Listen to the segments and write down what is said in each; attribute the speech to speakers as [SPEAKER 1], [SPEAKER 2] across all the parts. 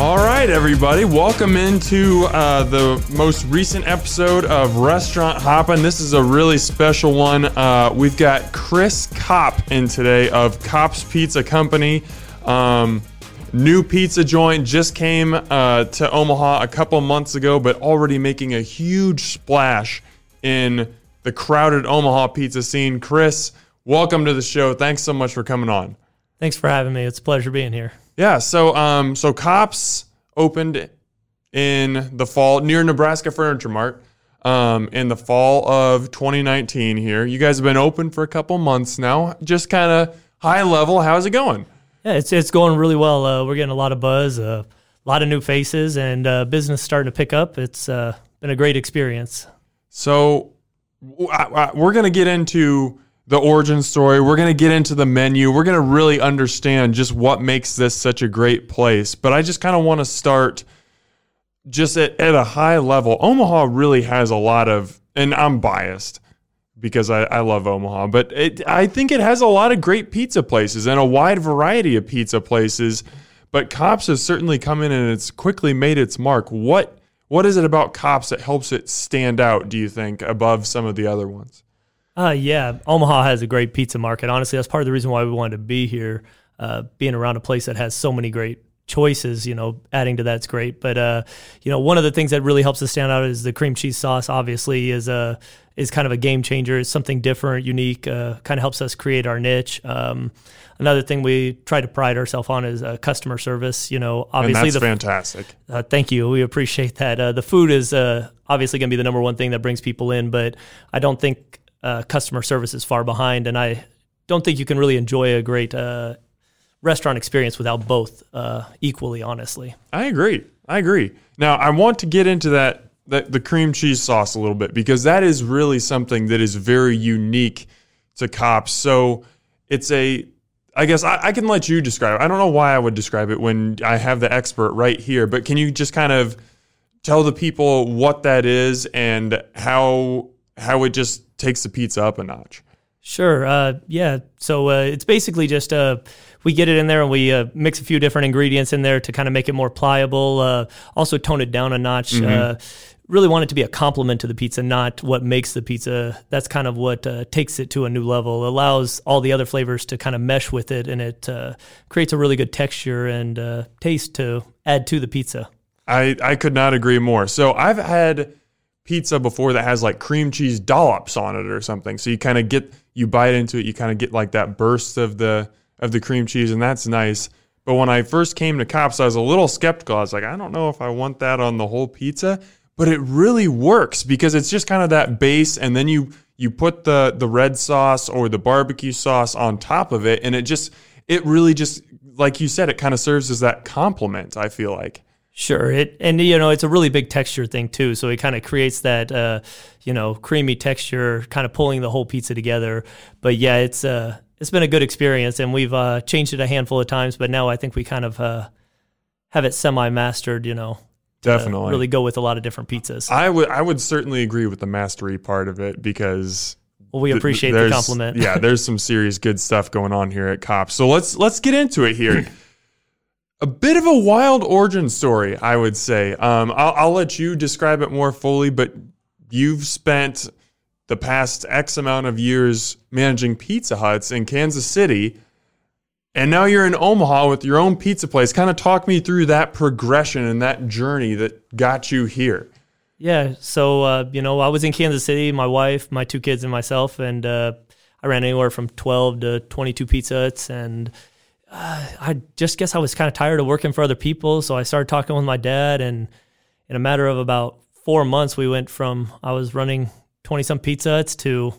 [SPEAKER 1] All right, everybody, welcome into uh, the most recent episode of Restaurant Hoppin'. This is a really special one. Uh, we've got Kris Copp in today of Copps Pizza Company. Um, new pizza joint just came uh, to Omaha a couple months ago, but already making a huge splash in the crowded Omaha pizza scene. Kris, welcome to the show. Thanks so much for coming on.
[SPEAKER 2] Thanks for having me. It's a pleasure being here.
[SPEAKER 1] Yeah, so um, so Copps opened in the fall near Nebraska Furniture Mart um, in the fall of 2019. Here, you guys have been open for a couple months now. Just kind of high level, how's it going?
[SPEAKER 2] Yeah, it's it's going really well. Uh, we're getting a lot of buzz, uh, a lot of new faces, and uh, business starting to pick up. It's uh, been a great experience.
[SPEAKER 1] So w- I- I- we're gonna get into the origin story. We're gonna get into the menu. We're gonna really understand just what makes this such a great place. But I just kind of want to start just at, at a high level. Omaha really has a lot of, and I'm biased because I, I love Omaha, but it, I think it has a lot of great pizza places and a wide variety of pizza places. But Copps has certainly come in and it's quickly made its mark. What what is it about Copps that helps it stand out? Do you think above some of the other ones?
[SPEAKER 2] Uh, yeah, Omaha has a great pizza market. Honestly, that's part of the reason why we wanted to be here. Uh, being around a place that has so many great choices, you know, adding to that's great. But uh, you know, one of the things that really helps us stand out is the cream cheese sauce. Obviously, is a is kind of a game changer. It's something different, unique. Uh, kind of helps us create our niche. Um, another thing we try to pride ourselves on is uh, customer service. You know,
[SPEAKER 1] And
[SPEAKER 2] obviously
[SPEAKER 1] that's
[SPEAKER 2] the
[SPEAKER 1] fantastic.
[SPEAKER 2] uh, thank you. We appreciate that. Uh, the food is uh, obviously going to be the number one thing that brings people in, but I don't think uh, customer service is far behind, and I don't think you can really enjoy a great uh, restaurant experience without both uh, equally. Honestly,
[SPEAKER 1] I agree. I agree. Now I want to get into that, that the cream cheese sauce a little bit because that is really something that is very unique to Copps. So it's a I guess I, I can let you describe it. I don't know why I would describe it when I have the expert right here, but can you just kind of tell the people what that is and how how it just takes the pizza up a notch?
[SPEAKER 2] Sure. Uh, yeah. So uh, it's basically just uh, we get it in there and we uh, mix a few different ingredients in there to kind of make it more pliable. Uh, also tone it down a notch. Uh, really want it to be a complement to the pizza, not what makes the pizza. That's kind of what uh, takes it to a new level. Allows all the other flavors to kind of mesh with it, and it uh, creates a really good texture and uh, taste to add to the pizza.
[SPEAKER 1] I, I could not agree more. So I've had pizza before that has like cream cheese dollops on it or something. So you kind of get you bite into it, you kind of get like that burst of the of the cream cheese, and that's nice. But when I first came to Copps, I was a little skeptical. I was like, I don't know if I want that on the whole pizza, but it really works because it's just kind of that base, and then you you put the the red sauce or the barbecue sauce on top of it, and it just it really just like you said, it kind of serves as that complement. I feel like.
[SPEAKER 2] Sure, it and you know it's a really big texture thing too. So it kind of creates that uh, you know creamy texture, kind of pulling the whole pizza together. But yeah, it's uh it's been a good experience, and we've uh, changed it a handful of times. But now I think we kind of uh, have it semi mastered. You know,
[SPEAKER 1] Definitely.
[SPEAKER 2] really go with a lot of different pizzas.
[SPEAKER 1] I would I would certainly agree with the mastery part of it because
[SPEAKER 2] well, we
[SPEAKER 1] th-
[SPEAKER 2] appreciate the compliment.
[SPEAKER 1] yeah, there's some serious good stuff going on here at Copps. So let's let's get into it here. A bit of a wild origin story, I would say. Um, I'll, I'll let you describe it more fully, but you've spent the past X amount of years managing Pizza Huts in Kansas City, and now you're in Omaha with your own pizza place. Kind of talk me through that progression and that journey that got you here.
[SPEAKER 2] Yeah. So, uh, you know, I was in Kansas City, my wife, my two kids, and myself, and uh, I ran anywhere from 12 to 22 Pizza Huts. And uh, I just guess I was kind of tired of working for other people. So I started talking with my dad. And in a matter of about four months, we went from I was running 20 some Pizza Huts to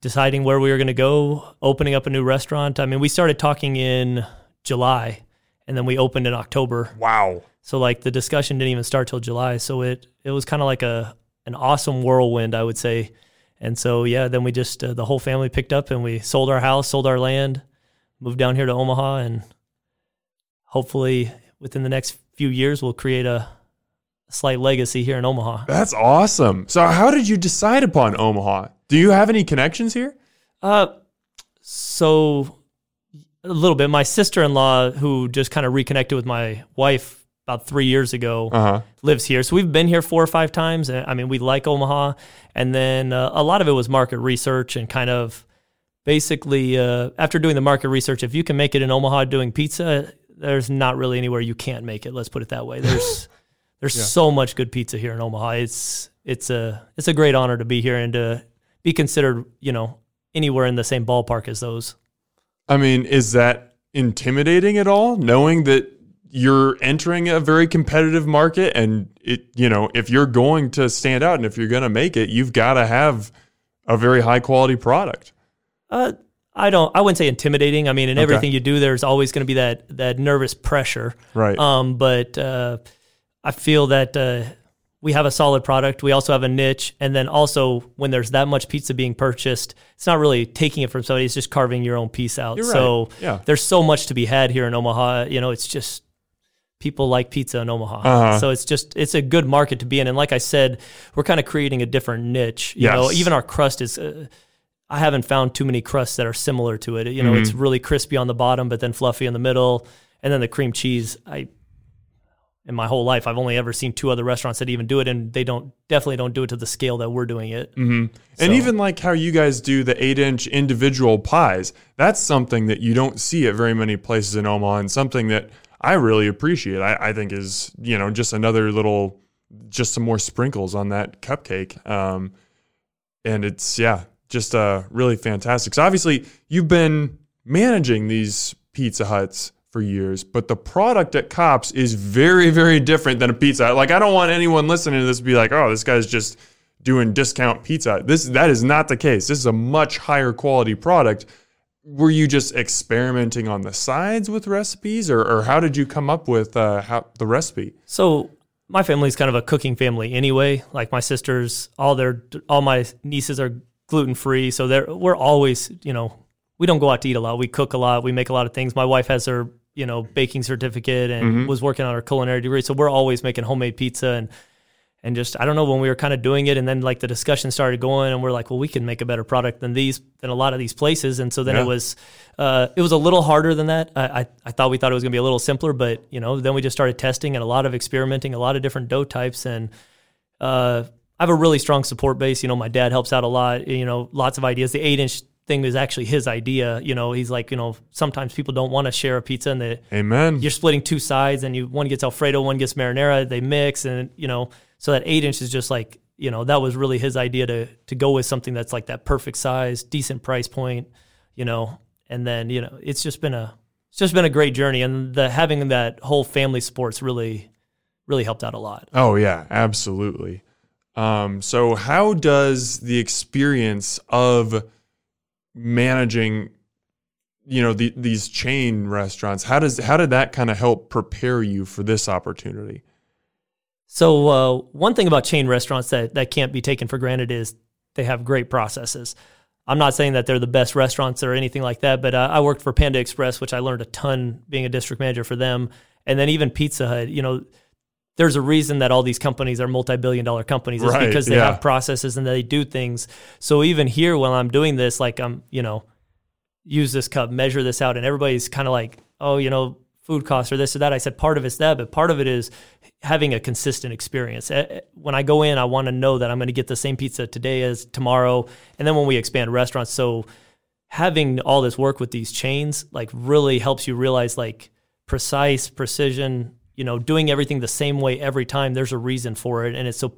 [SPEAKER 2] deciding where we were going to go, opening up a new restaurant. I mean, we started talking in July and then we opened in October.
[SPEAKER 1] Wow.
[SPEAKER 2] So like the discussion didn't even start till July. So it it was kind of like a an awesome whirlwind, I would say. And so yeah, then we just uh, the whole family picked up and we sold our house, sold our land, moved down here to Omaha, and hopefully within the next few years we'll create a, slight legacy here in Omaha.
[SPEAKER 1] That's awesome. So, how did you decide upon Omaha? Do you have any connections here?
[SPEAKER 2] Uh, so a little bit. My sister in law, who just kind of reconnected with my wife about three years ago
[SPEAKER 1] Uh-huh.
[SPEAKER 2] lives here. So we've been here four or five times. and, I mean, we like Omaha, and then uh, a lot of it was market research and kind of basically uh, after doing the market research, if you can make it in Omaha doing pizza, there's not really anywhere you can't make it. Let's put it that way. There's there's so much good pizza here in Omaha. It's it's a it's a great honor to be here and to be considered, you know, anywhere in the same ballpark as those.
[SPEAKER 1] I mean, is that intimidating at all, knowing that you're entering a very competitive market and it, you know, if you're going to stand out and if you're going to make it, you've got to have a very high quality product.
[SPEAKER 2] Uh, I don't. I wouldn't say intimidating. I mean, in
[SPEAKER 1] Okay.
[SPEAKER 2] everything you do, there's always going to be that that nervous pressure.
[SPEAKER 1] Right.
[SPEAKER 2] Um, but uh, I feel that uh, we have a solid product. We also have a niche, and then also when there's that much pizza being purchased, it's not really taking it from somebody; it's just carving your own piece out.
[SPEAKER 1] Right.
[SPEAKER 2] So
[SPEAKER 1] Yeah.
[SPEAKER 2] there's so much to be had here in Omaha. You know, it's just people like pizza in Omaha.
[SPEAKER 1] Uh-huh.
[SPEAKER 2] So it's just it's a good market to be in. And like I said, we're kind of creating a different niche. You know, even our crust is. Uh, I haven't found too many crusts that are similar to it. You know, it's
[SPEAKER 1] Mm-hmm.
[SPEAKER 2] really crispy on the bottom, but then fluffy in the middle, and then the cream cheese. I in my whole life, I've only ever seen two other restaurants that even do it, and they don't definitely don't do it to the scale that we're doing it.
[SPEAKER 1] And
[SPEAKER 2] So-
[SPEAKER 1] even like how you guys do the eight inch individual pies, that's something that you don't see at very many places in Omaha and something that I really appreciate. I, I think is, you know, just another little, just some more sprinkles on that cupcake. Um, and it's, yeah, just uh, really fantastic. So obviously you've been managing these Pizza Huts for years, but the product at Copps is very, very different than a Pizza Hut. Like I don't want anyone listening to this to be like, oh, this guy's just doing discount pizza. This that is not the case. This is a much higher quality product. Were you just experimenting on the sides with recipes, or, or how did you come up with uh, how the recipe?
[SPEAKER 2] So my family's kind of a cooking family anyway. Like my sisters, all their all my nieces are gluten free, so they're we're always you know we don't go out to eat a lot. We cook a lot. We make a lot of things. My wife has her you know baking certificate and was working on her culinary degree, so we're always making homemade pizza and and just I don't know when we were kind of doing it, and then like the discussion started going, and we're like, well, we can make a better product than these than a lot of these places, and so then
[SPEAKER 1] Yeah.
[SPEAKER 2] it was uh, it was a little harder than that. I, I I thought we thought it was gonna be a little simpler, but you know then we just started testing and a lot of experimenting, a lot of different dough types, and uh, I have a really strong support base. You know, my dad helps out a lot. You know, lots of ideas. The eight inch thing is actually his idea. You know, he's like, you know, sometimes people don't want to share a pizza and they
[SPEAKER 1] Amen.
[SPEAKER 2] you're splitting two sides and you one gets alfredo one gets marinara they mix and you know so that eight inch is just like you know that was really his idea to to go with something that's like that perfect size decent price point you know and then you know it's just been a it's just been a great journey and the having that whole family sports really really helped out a lot
[SPEAKER 1] Oh yeah, absolutely. Um, so how does the experience of managing, you know, the, these chain restaurants, how does how did that kind of help prepare you for this opportunity?
[SPEAKER 2] So uh, one thing about chain restaurants that that can't be taken for granted is they have great processes. I'm not saying that they're the best restaurants or anything like that, but uh, I worked for Panda Express, which I learned a ton being a district manager for them, and then even Pizza Hut. You know, there's a reason that all these companies are multi-billion dollar companies. It's
[SPEAKER 1] Right,
[SPEAKER 2] because they
[SPEAKER 1] yeah.
[SPEAKER 2] have processes and they do things. So even here, while I'm doing this, like I'm, you know, use this cup, measure this out, and everybody's kind of like, oh, you know, food costs or this or that. I said part of it's that, but part of it is having a consistent experience. Eh, eh, When I go in, I want to know that I'm going to get the same pizza today as tomorrow, and then when we expand restaurants, so having all this work with these chains like really helps you realize like precise precision you know doing everything the same way every time there's a reason for it and it's so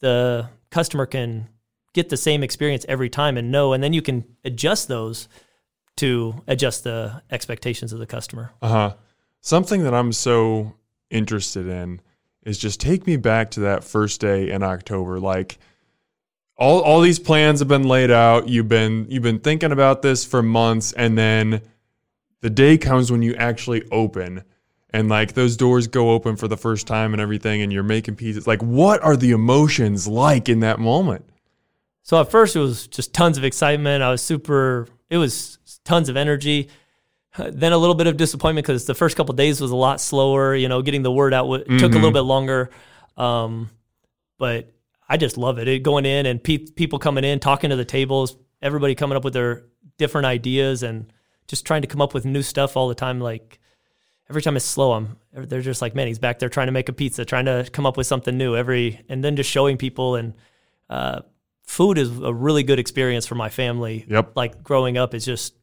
[SPEAKER 2] the customer can get the same experience every time and know and then you can adjust those to adjust the expectations of the customer
[SPEAKER 1] Uh huh. Something that I'm so interested in is just take me back to that first day in October. Like all all these plans have been laid out. You've been you've been thinking about this for months, and then the day comes when you actually open. And like those doors go open for the first time and everything, and you're making pizzas. Like, what are the emotions like in that moment?
[SPEAKER 2] So at first it was just tons of excitement. I was super. It was tons of energy. Then a little bit of disappointment because the first couple of days was a lot slower. You know, getting the word out w- took a little bit longer. Um, but I just love it. it going in and pe- people coming in, talking to the tables, everybody coming up with their different ideas and just trying to come up with new stuff all the time. Like every time I slow, I'm they're just like, man, he's back there trying to make a pizza, trying to come up with something new every, and then just showing people and. Uh, food is a really good experience for my family.
[SPEAKER 1] Yep.
[SPEAKER 2] Like growing up, is just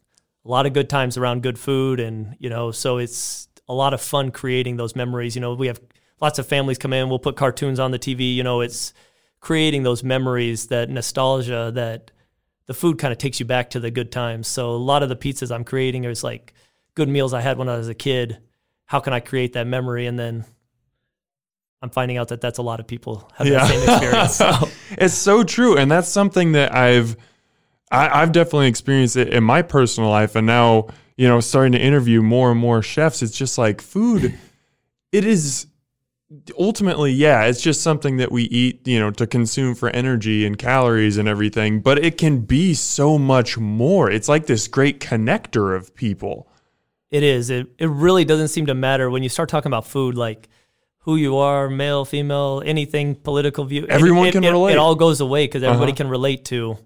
[SPEAKER 2] a lot of good times around good food, and you know, so it's a lot of fun creating those memories. You know, we have lots of families come in. We'll put cartoons on the TV. You know, it's creating those memories, that nostalgia, that the food kind of takes you back to the good times. So a lot of the pizzas I'm creating is like good meals I had when I was a kid. How can I create that memory? And then I'm finding out that that's a lot of people have yeah. that same experience. So.
[SPEAKER 1] it's so true, and that's something that I've I, have definitely experienced it in my personal life, and now you know starting to interview more and more chefs. It's just like food. It is ultimately, yeah, it's just something that we eat, you know, to consume for energy and calories and everything. But it can be so much more. It's like this great connector of people.
[SPEAKER 2] It is. It it really doesn't seem to matter when you start talking about food, like who you are, male, female, anything, political view.
[SPEAKER 1] Everyone
[SPEAKER 2] it,
[SPEAKER 1] can
[SPEAKER 2] it,
[SPEAKER 1] relate.
[SPEAKER 2] It, all goes away because everybody uh-huh. can relate to,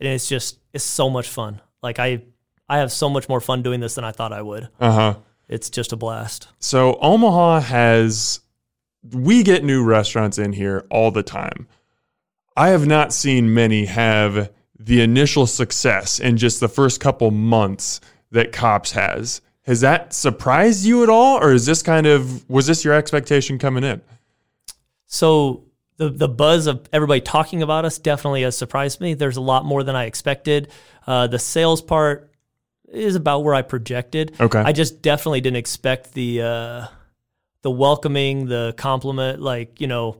[SPEAKER 2] and it's just it's so much fun. Like I, I have so much more fun doing this than I thought I would.
[SPEAKER 1] Uh huh.
[SPEAKER 2] It's just a blast.
[SPEAKER 1] So Omaha has, we get new restaurants in here all the time. I have not seen many have the initial success in just the first couple months that Copps has. Has that surprised you at all, or is this kind of was this your expectation coming in?
[SPEAKER 2] So the the buzz of everybody talking about us definitely has surprised me. There's a lot more than I expected. Uh, the sales part is about where I projected.
[SPEAKER 1] Okay,
[SPEAKER 2] I just definitely didn't expect the uh, the welcoming, the compliment. Like you know,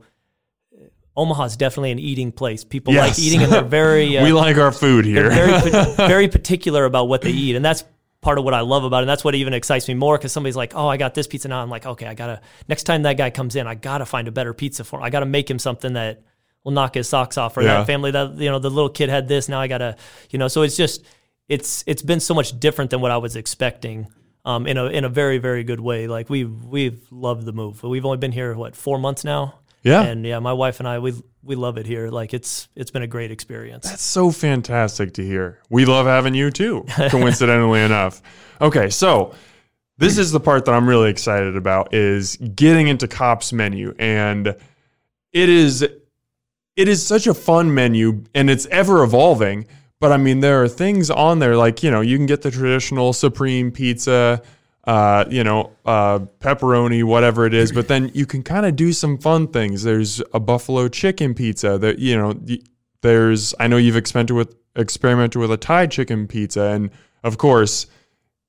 [SPEAKER 2] Omaha's definitely an eating place. People yes. like eating, and they're very.
[SPEAKER 1] Uh, we like our food here.
[SPEAKER 2] very, very particular about what they eat, and that's part of what I love about it. And that's what even excites me more because somebody's like, oh, I got this pizza now. I'm like, okay, I gotta next time that guy comes in, I gotta find a better pizza for him. I gotta make him something that will knock his socks off. Or yeah. that family that you know the little kid had this. Now I gotta you know. So it's just it's it's been so much different than what I was expecting. Um, in a in a very very good way. Like we we've, we've loved the move. We've only been here what four months now.
[SPEAKER 1] Yeah.
[SPEAKER 2] And yeah, my wife and I we we love it here. Like it's it's been a great experience.
[SPEAKER 1] That's so fantastic to hear. We love having you too, coincidentally enough. Okay, so this is the part that I'm really excited about is getting into Copps menu and it is it is such a fun menu and it's ever evolving. But I mean, there are things on there like, you know, you can get the traditional supreme pizza, uh, you know, uh, pepperoni, whatever it is. But then you can kind of do some fun things. There's a buffalo chicken pizza that you know. There's I know you've experimented with experimented with a Thai chicken pizza, and of course,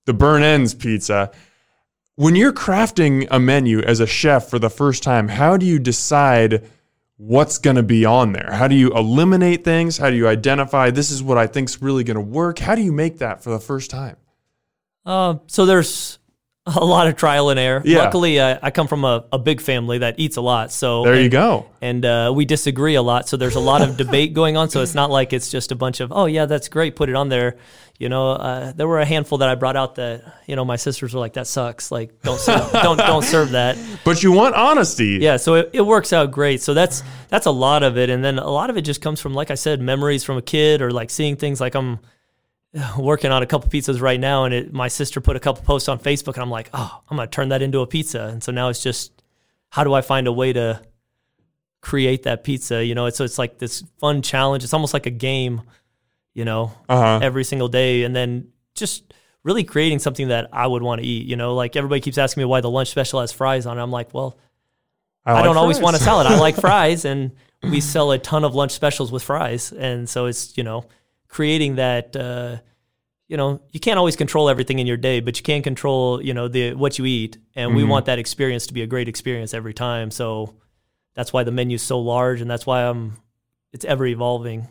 [SPEAKER 1] the burn ends pizza. When you're crafting a menu as a chef for the first time, how do you decide? what's going to be on there? How do you eliminate things? How do you identify this is what I think's really going to work? How do you make that for the first time?
[SPEAKER 2] Uh, so there's a lot of trial and error.
[SPEAKER 1] Yeah.
[SPEAKER 2] Luckily, I, I come from a, a, big family that eats a lot. So
[SPEAKER 1] there
[SPEAKER 2] and,
[SPEAKER 1] you go.
[SPEAKER 2] And uh, we disagree a lot. So there's a lot of debate going on. So it's not like it's just a bunch of oh yeah that's great put it on there. You know, uh, there were a handful that I brought out that you know my sisters were like that sucks. Like don't serve, don't don't serve that.
[SPEAKER 1] But you want honesty.
[SPEAKER 2] Yeah. So it, it works out great. So that's that's a lot of it. And then a lot of it just comes from like I said memories from a kid or like seeing things like I'm working on a couple pizzas right now, and it, my sister put a couple posts on Facebook, and I'm like, oh, I'm gonna turn that into a pizza. And so now it's just, how do I find a way to create that pizza? You know, it's so it's like this fun challenge. It's almost like a game, you know,
[SPEAKER 1] uh-huh.
[SPEAKER 2] every single day, and then just really creating something that I would want to eat. You know, like everybody keeps asking me why the lunch special has fries on it. I'm like, well, I, like I don't fries. always want a salad. I like fries, and we sell a ton of lunch specials with fries, and so it's you know creating that uh, you know you can't always control everything in your day but you can control you know the what you eat. And mm-hmm. we want that experience to be a great experience every time. So that's why the menu's so large and that's why I'm it's ever evolving.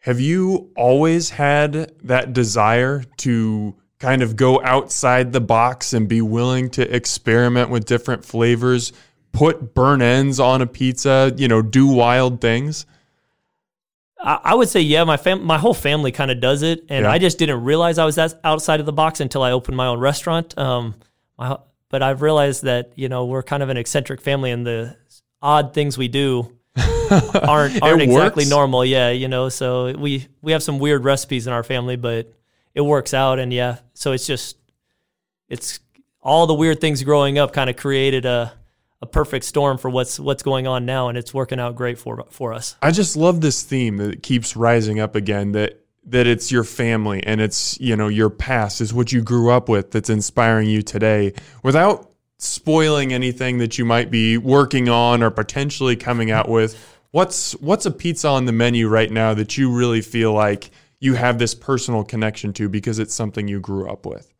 [SPEAKER 1] Have you always had that desire to kind of go outside the box and be willing to experiment with different flavors put burn ends on a pizza you know do wild things
[SPEAKER 2] I would say yeah. My fam- my whole family kind of does it, and yeah. I just didn't realize I was that outside of the box until I opened my own restaurant. Um, my, but I've realized that you know we're kind of an eccentric family, and the odd things we do aren't aren't exactly normal. Yeah, you know. So we we have some weird recipes in our family, but it works out, and yeah. So it's just it's all the weird things growing up kind of created a a perfect storm for what's what's going on now, and it's working out great for for us.
[SPEAKER 1] I just love this theme that keeps rising up again. That that it's your family and it's you know your past is what you grew up with that's inspiring you today, without spoiling anything that you might be working on or potentially coming out with. What's what's a pizza on the menu right now that you really feel like you have this personal connection to because it's something you grew up with?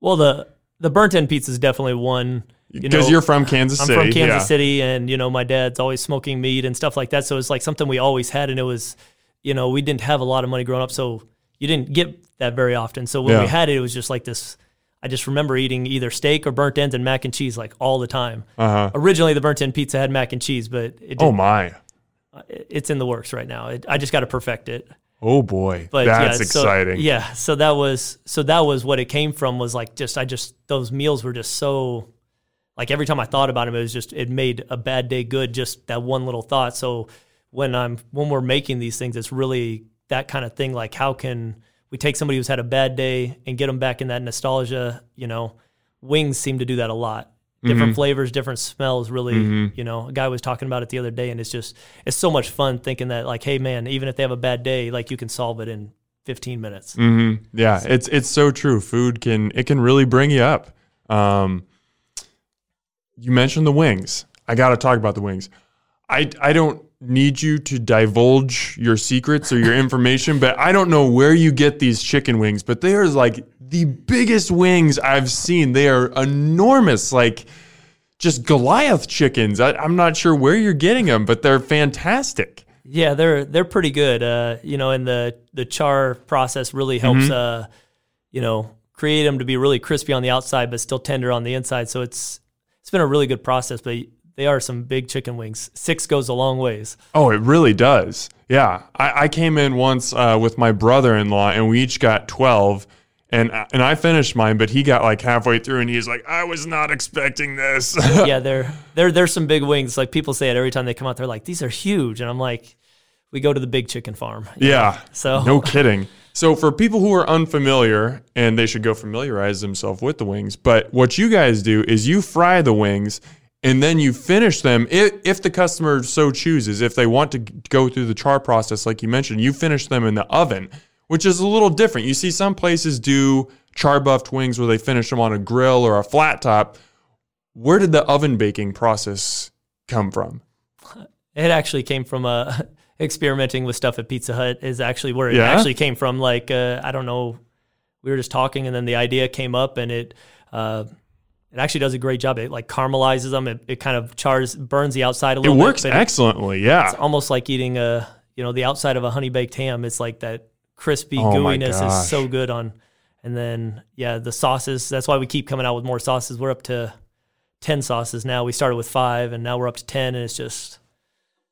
[SPEAKER 2] Well, the the burnt end pizza is definitely one.
[SPEAKER 1] Because you are from Kansas City.
[SPEAKER 2] I'm from Kansas
[SPEAKER 1] yeah.
[SPEAKER 2] City, and you know my dad's always smoking meat and stuff like that. So it's like something we always had, and it was, you know, we didn't have a lot of money growing up, so you didn't get that very often. So when
[SPEAKER 1] Yeah.
[SPEAKER 2] we had it, it was just like this. I just remember eating either steak or burnt ends and mac and cheese like all the time.
[SPEAKER 1] Uh-huh.
[SPEAKER 2] Originally, the burnt end pizza had mac and cheese, but it
[SPEAKER 1] Oh my.
[SPEAKER 2] it's in the works right now. It, I just got to perfect it.
[SPEAKER 1] Oh boy.
[SPEAKER 2] But
[SPEAKER 1] That's
[SPEAKER 2] yeah, so-
[SPEAKER 1] exciting.
[SPEAKER 2] yeah, so that was so that was what it came from. Was like just I just those meals were just so like every time I thought about him, it was just it made a bad day good. Just that one little thought. So when I'm when we're making these things, it's really that kind of thing. Like how can we take somebody who's had a bad day and get them back in that nostalgia? You know, wings seem to do that a lot. Different flavors, different smells. Really, you know, a guy was talking about it the other day, and it's just it's so much fun thinking that like, hey man, even if they have a bad day, like you can solve it in 15 minutes.
[SPEAKER 1] hmm Yeah, it's it's so true. Food can it can really bring you up. Um, you mentioned the wings. I got to talk about the wings. I I don't need you to divulge your secrets or your information, but I don't know where you get these chicken wings, but they are like the biggest wings I've seen. They are enormous, like just Goliath chickens. I, I'm not sure where you're getting them, but they're fantastic.
[SPEAKER 2] Yeah, they're they're pretty good. Uh, you know, and the the char process really helps. Uh, you know, create them to be really crispy on the outside, but still tender on the inside. So it's it's been a really good process. But they are some big chicken wings. Six goes a long ways.
[SPEAKER 1] Oh, it really does. Yeah, I, I came in once uh, with my brother-in-law, and we each got twelve, and and I finished mine, but he got like halfway through, and he's like, "I was not expecting this."
[SPEAKER 2] yeah, they're they're they're some big wings. Like people say it every time they come out. They're like, these are huge, and I'm like, we go to the big chicken farm.
[SPEAKER 1] yeah,
[SPEAKER 2] So
[SPEAKER 1] no kidding. So for people who are unfamiliar, and they should go familiarize themselves with the wings, but what you guys do is you fry the wings. And then you finish them if, if the customer so chooses. If they want to go through the char process, like you mentioned, you finish them in the oven, which is a little different. You see some places do char buffed wings where they finish them on a grill or a flat top. Where did the oven baking process come from?
[SPEAKER 2] It actually came from uh, experimenting with stuff at Pizza Hut. Is actually where it
[SPEAKER 1] Yeah?
[SPEAKER 2] actually came from. Like uh, I don't know, we were just talking, and then the idea came up, and it uh, it actually does a great job. It like caramelizes them. It, it kind of chars, burns the outside a little.
[SPEAKER 1] It works
[SPEAKER 2] bit.
[SPEAKER 1] excellently. Yeah.
[SPEAKER 2] It's almost like eating a you know the outside of a honey baked ham. It's like that crispy
[SPEAKER 1] Oh
[SPEAKER 2] gooiness is so good on. And then yeah, the sauces. That's why we keep coming out with more sauces. We're up to ten sauces now. We started with five, and now we're up to ten, and it's just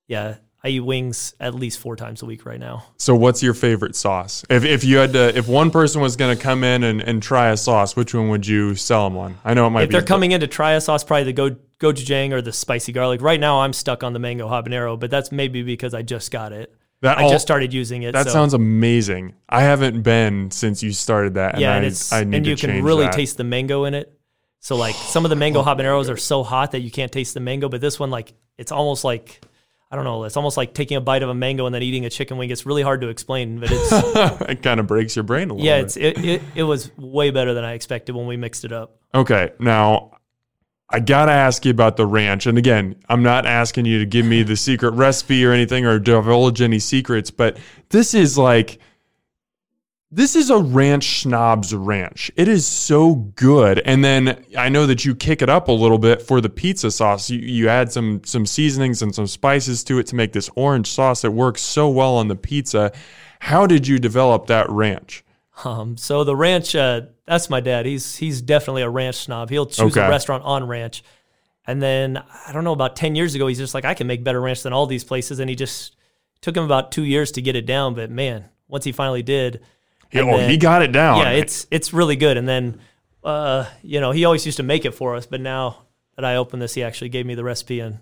[SPEAKER 2] yeah. I eat wings at least four times a week right now.
[SPEAKER 1] So what's your favorite sauce? If, if you had to, if one person was going to come in and, and try a sauce, which one would you sell them on? I know it might be.
[SPEAKER 2] If
[SPEAKER 1] be.
[SPEAKER 2] they're coming in to try a sauce, probably the go gochujang or the spicy garlic. Right now, I'm stuck on the mango habanero, but that's maybe because I just got it.
[SPEAKER 1] that
[SPEAKER 2] I
[SPEAKER 1] all-
[SPEAKER 2] just started using it.
[SPEAKER 1] That
[SPEAKER 2] so.
[SPEAKER 1] sounds amazing. I haven't been since you started that. And
[SPEAKER 2] yeah,
[SPEAKER 1] I,
[SPEAKER 2] and it's
[SPEAKER 1] I
[SPEAKER 2] and you can really
[SPEAKER 1] that.
[SPEAKER 2] taste the mango in it. So like some of the mango oh, habaneros are so hot that you can't taste the mango, but this one like it's almost like I don't know, it's almost like taking a bite of a mango and then eating a chicken wing. It's really hard to explain, but it's
[SPEAKER 1] it kind of breaks your brain a little
[SPEAKER 2] yeah,
[SPEAKER 1] bit.
[SPEAKER 2] it's it, it it was way better than I expected when we mixed it up.
[SPEAKER 1] Okay, now I gotta ask you about the ranch. And again, I'm not asking you to give me the secret recipe or anything or divulge any secrets, but this is like this is a ranch snob's ranch. It is so good. And then I know that you kick it up a little bit for the pizza sauce. You, you add some some seasonings and some spices to it to make this orange sauce that works so well on the pizza. How did you develop that ranch?
[SPEAKER 2] Um, so the ranch, uh, that's my dad. He's he's definitely a ranch snob. He'll choose
[SPEAKER 1] Okay.
[SPEAKER 2] a restaurant on ranch, and then I don't know about ten years ago, he's just like I can make better ranch than all these places, and he just took him about two years to get it down. But man, once he finally did, and
[SPEAKER 1] oh,
[SPEAKER 2] then-
[SPEAKER 1] he got it down.
[SPEAKER 2] yeah, it's it's really good. And then, uh, you know, he always used to make it for us, but now that I opened this, he actually gave me the recipe and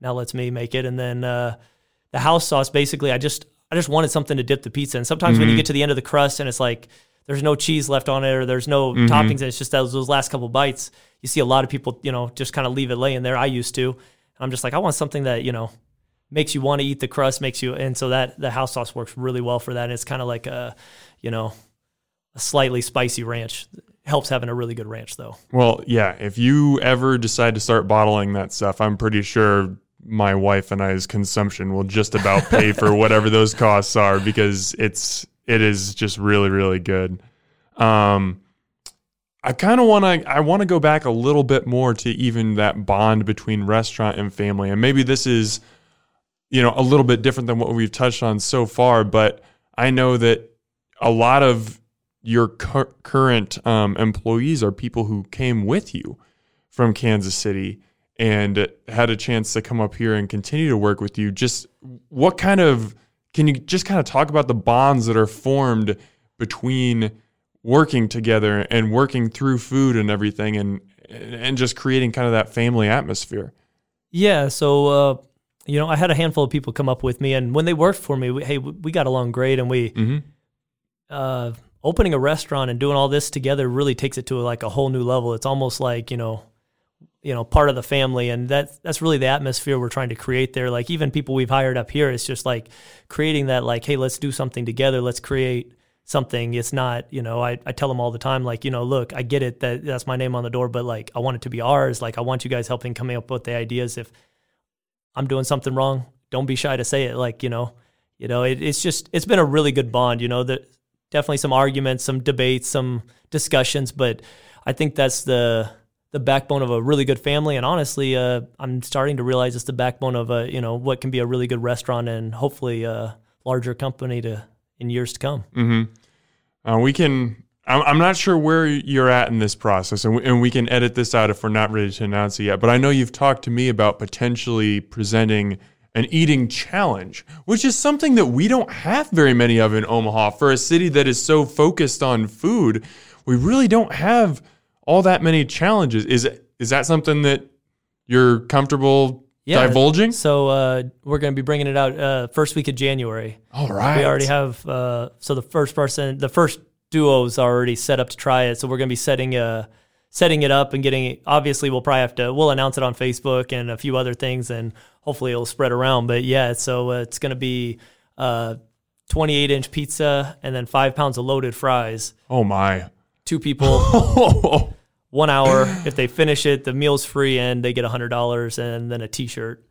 [SPEAKER 2] now lets me make it. And then uh, the house sauce, basically, I just I just wanted something to dip the pizza. And sometimes when you get to the end of the crust and it's like there's no cheese left on it or there's no
[SPEAKER 1] Mm-hmm.
[SPEAKER 2] toppings. And it's just those, those last couple bites. You see a lot of people, you know, just kind of leave it laying there. I used to. I'm just like, I want something that, you know, makes you want to eat the crust, makes you, and so that the house sauce works really well for that. And it's kind of like a, you know, a slightly spicy ranch. Helps having a really good ranch though.
[SPEAKER 1] Well, yeah. If you ever decide to start bottling that stuff, I'm pretty sure my wife and I's consumption will just about pay for whatever those costs are because it's it is just really really good. Um, I kind of want to I want to go back a little bit more to even that bond between restaurant and family, and maybe this is you know a little bit different than what we've touched on so far, but I know that a lot of your cur- current um, employees are people who came with you from Kansas City and had a chance to come up here and continue to work with you. Just what kind of can you just kind of talk about the bonds that are formed between working together and working through food and everything and and just creating kind of that family atmosphere.
[SPEAKER 2] Yeah. So, uh, you know, I had a handful of people come up with me, and when they worked for me, we, hey, we got along great, and we
[SPEAKER 1] Mm-hmm.
[SPEAKER 2] uh, opening a restaurant and doing all this together really takes it to like a whole new level. It's almost like you know, you know, part of the family, and that's that's really the atmosphere we're trying to create there. Like even people we've hired up here, it's just like creating that like, hey, let's do something together. Let's create something. It's not, you know, I, I tell them all the time, like, you know, look, I get it that that's my name on the door, but like, I want it to be ours. Like, I want you guys helping coming up with the ideas. If I'm doing something wrong, don't be shy to say it. Like, you know, you know, it, it's just, it's been a really good bond, you know, that definitely some arguments, some debates, some discussions, but I think that's the, the backbone of a really good family. And honestly, uh, I'm starting to realize it's the backbone of a, you know, what can be a really good restaurant and hopefully a larger company to, in years to come.
[SPEAKER 1] Mm-hmm. Uh, we can. I'm, I'm not sure where you're at in this process, and we, and we can edit this out if we're not ready to announce it yet. But I know you've talked to me about potentially presenting an eating challenge, which is something that we don't have very many of in Omaha. For a city that is so focused on food, we really don't have all that many challenges. Is is that something that you're comfortable divulging?
[SPEAKER 2] So uh, we're going to be bringing it out uh, first week of January.
[SPEAKER 1] All right.
[SPEAKER 2] We already have uh, so the first person, the first duo's already set up to try it. So we're going to be setting uh setting it up and getting. Obviously, we'll probably have to. We'll announce it on Facebook and a few other things, and hopefully it'll spread around. But yeah, so uh, it's going to be uh, 28 inch pizza and then five pounds of loaded fries.
[SPEAKER 1] Oh my.
[SPEAKER 2] Two people. one hour. If they finish it, the meal's free and they get a hundred dollars and then a T-shirt.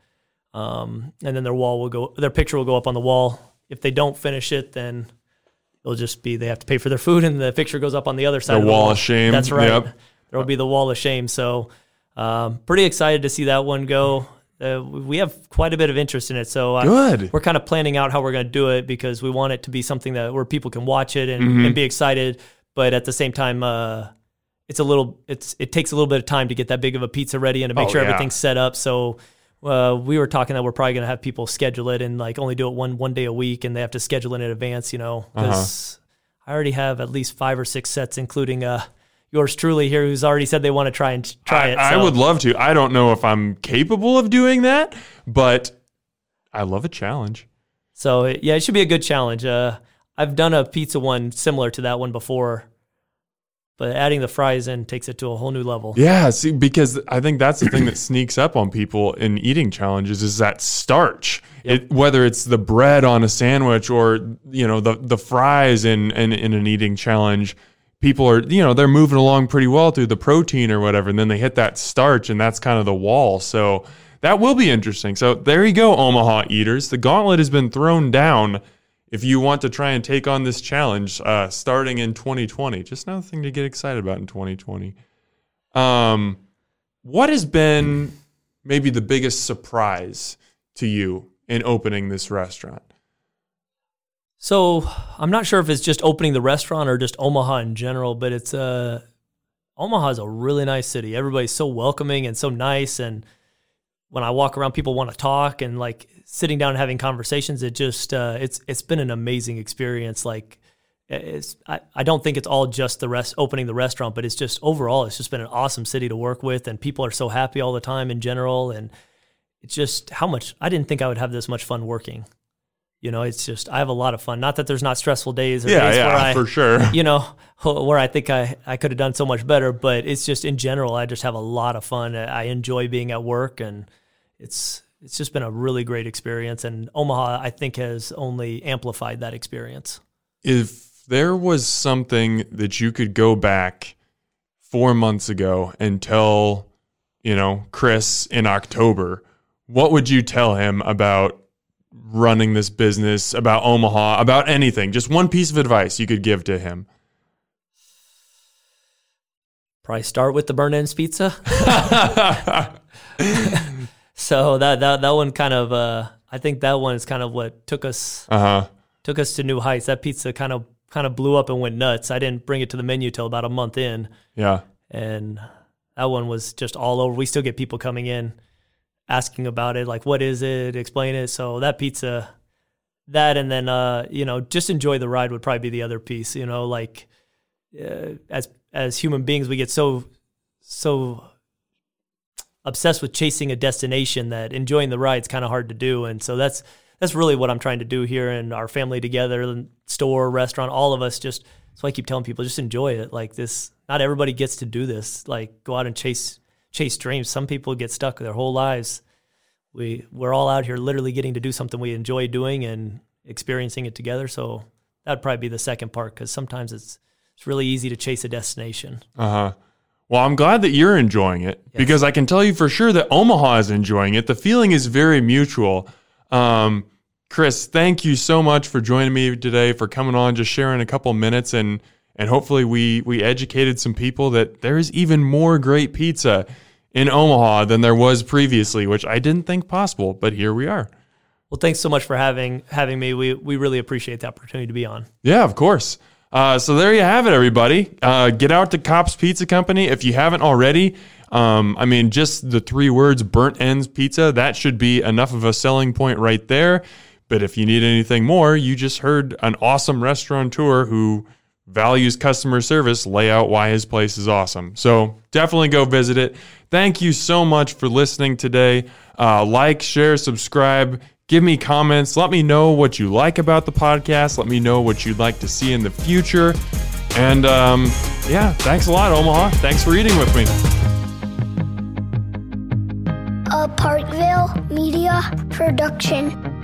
[SPEAKER 2] Um, and then their wall will go, their picture will go up on the wall. If they don't finish it, then it'll just be they have to pay for their food, and the picture goes up on the other side.
[SPEAKER 1] The
[SPEAKER 2] of the
[SPEAKER 1] wall
[SPEAKER 2] wall
[SPEAKER 1] of shame.
[SPEAKER 2] That's right.
[SPEAKER 1] Yep.
[SPEAKER 2] There will be the wall of shame. So, um, pretty excited to see that one go. Uh, we have quite a bit of interest in it. So I,
[SPEAKER 1] Good.
[SPEAKER 2] we're kind of planning out how we're going to do it because we want it to be something that where people can watch it and,
[SPEAKER 1] Mm-hmm.
[SPEAKER 2] and be excited, but at the same time, uh, it's a little it's it takes a little bit of time to get that big of a pizza ready and to make
[SPEAKER 1] Oh,
[SPEAKER 2] sure
[SPEAKER 1] yeah.
[SPEAKER 2] everything's set up. So uh, we were talking that we're probably going to have people schedule it and like only do it one one day a week, and they have to schedule it in advance. You know, because I already have at least five or six sets, including uh, yours truly here, who's already said they want to try and try
[SPEAKER 1] I,
[SPEAKER 2] it.
[SPEAKER 1] I would love to. I don't know if I'm capable of doing that, but I love a challenge.
[SPEAKER 2] So yeah, it should be a good challenge. Uh, I've done a pizza one similar to that one before, but adding the fries in takes it to a whole new level.
[SPEAKER 1] Yeah, see, because I think that's the thing that sneaks up on people in eating challenges is that starch. It, whether it's the bread on a sandwich or you know the the fries in, in in an eating challenge, people are you know they're moving along pretty well through the protein or whatever, and then they hit that starch, and that's kind of the wall. So that will be interesting. So there you go, Omaha eaters. The gauntlet has been thrown down. If you want to try and take on this challenge, uh, starting in 2020, just another thing to get excited about in 2020. Um, what has been maybe the biggest surprise to you in opening this restaurant?
[SPEAKER 2] So I'm not sure if it's just opening the restaurant or just Omaha in general, but it's uh Omaha is a really nice city. Everybody's so welcoming and so nice and when I walk around people want to talk and like sitting down and having conversations it just uh it's it's been an amazing experience like it's I, I don't think it's all just the rest opening the restaurant but it's just overall it's just been an awesome city to work with and people are so happy all the time in general and it's just how much I didn't think I would have this much fun working you know, it's just I have a lot of fun. Not that there's not stressful days or
[SPEAKER 1] Yeah,
[SPEAKER 2] days where
[SPEAKER 1] yeah,
[SPEAKER 2] I,
[SPEAKER 1] for sure.
[SPEAKER 2] you know, where I think I, I could have done so much better. But it's just in general, I just have a lot of fun. I enjoy being at work, and it's it's just been a really great experience. And Omaha, I think, has only amplified that experience.
[SPEAKER 1] If there was something that you could go back four months ago and tell, you know, Kris in October, what would you tell him about running this business, about Omaha, about anything? Just one piece of advice you could give to him.
[SPEAKER 2] Probably start with the burn ends pizza. so that that that one kind of uh, I think that one is kind of what took us
[SPEAKER 1] Uh huh.
[SPEAKER 2] took us to new heights. That pizza kind of kind of blew up and went nuts. I didn't bring it to the menu till about a month in,
[SPEAKER 1] Yeah.
[SPEAKER 2] and that one was just all over. We still get people coming in asking about it, like what is it, explain it. So that pizza, that and then uh, you know just enjoy the ride would probably be the other piece. You know, like uh, as as human beings, we get so so obsessed with chasing a destination that enjoying the ride is kind of hard to do. And so that's that's really what I'm trying to do here and our family together, store, restaurant, all of us. Just so I keep telling people, just enjoy it. Like this, not everybody gets to do this. Like go out and chase chase dreams. Some people get stuck their whole lives. We we're all out here literally getting to do something we enjoy doing and experiencing it together. So that'd probably be the second part because sometimes it's it's really easy to chase a destination.
[SPEAKER 1] Uh huh. Well, I'm glad that you're enjoying it because I can tell you for sure that Omaha is enjoying it. The feeling is very mutual. Um, Kris, thank you so much for joining me today, for coming on, just sharing a couple minutes, and and hopefully we we educated some people that there is even more great pizza in Omaha than there was previously, which I didn't think possible, but here we are.
[SPEAKER 2] Well, thanks so much for having having me. We we really appreciate the opportunity to be on.
[SPEAKER 1] Yeah, of course. Uh, so there you have it, everybody. Uh, get out to Copps Pizza Company if you haven't already. Um, I mean, just the three words "burnt ends pizza" that should be enough of a selling point right there. But if you need anything more, you just heard an awesome restaurateur who values customer service lay out why his place is awesome. So definitely go visit it. Thank you so much for listening today. Uh, like, share, subscribe. Give me comments. Let me know what you like about the podcast. Let me know what you'd like to see in the future. And um, yeah, thanks a lot, Omaha. Thanks for eating with me.
[SPEAKER 3] A Parkville Media Production.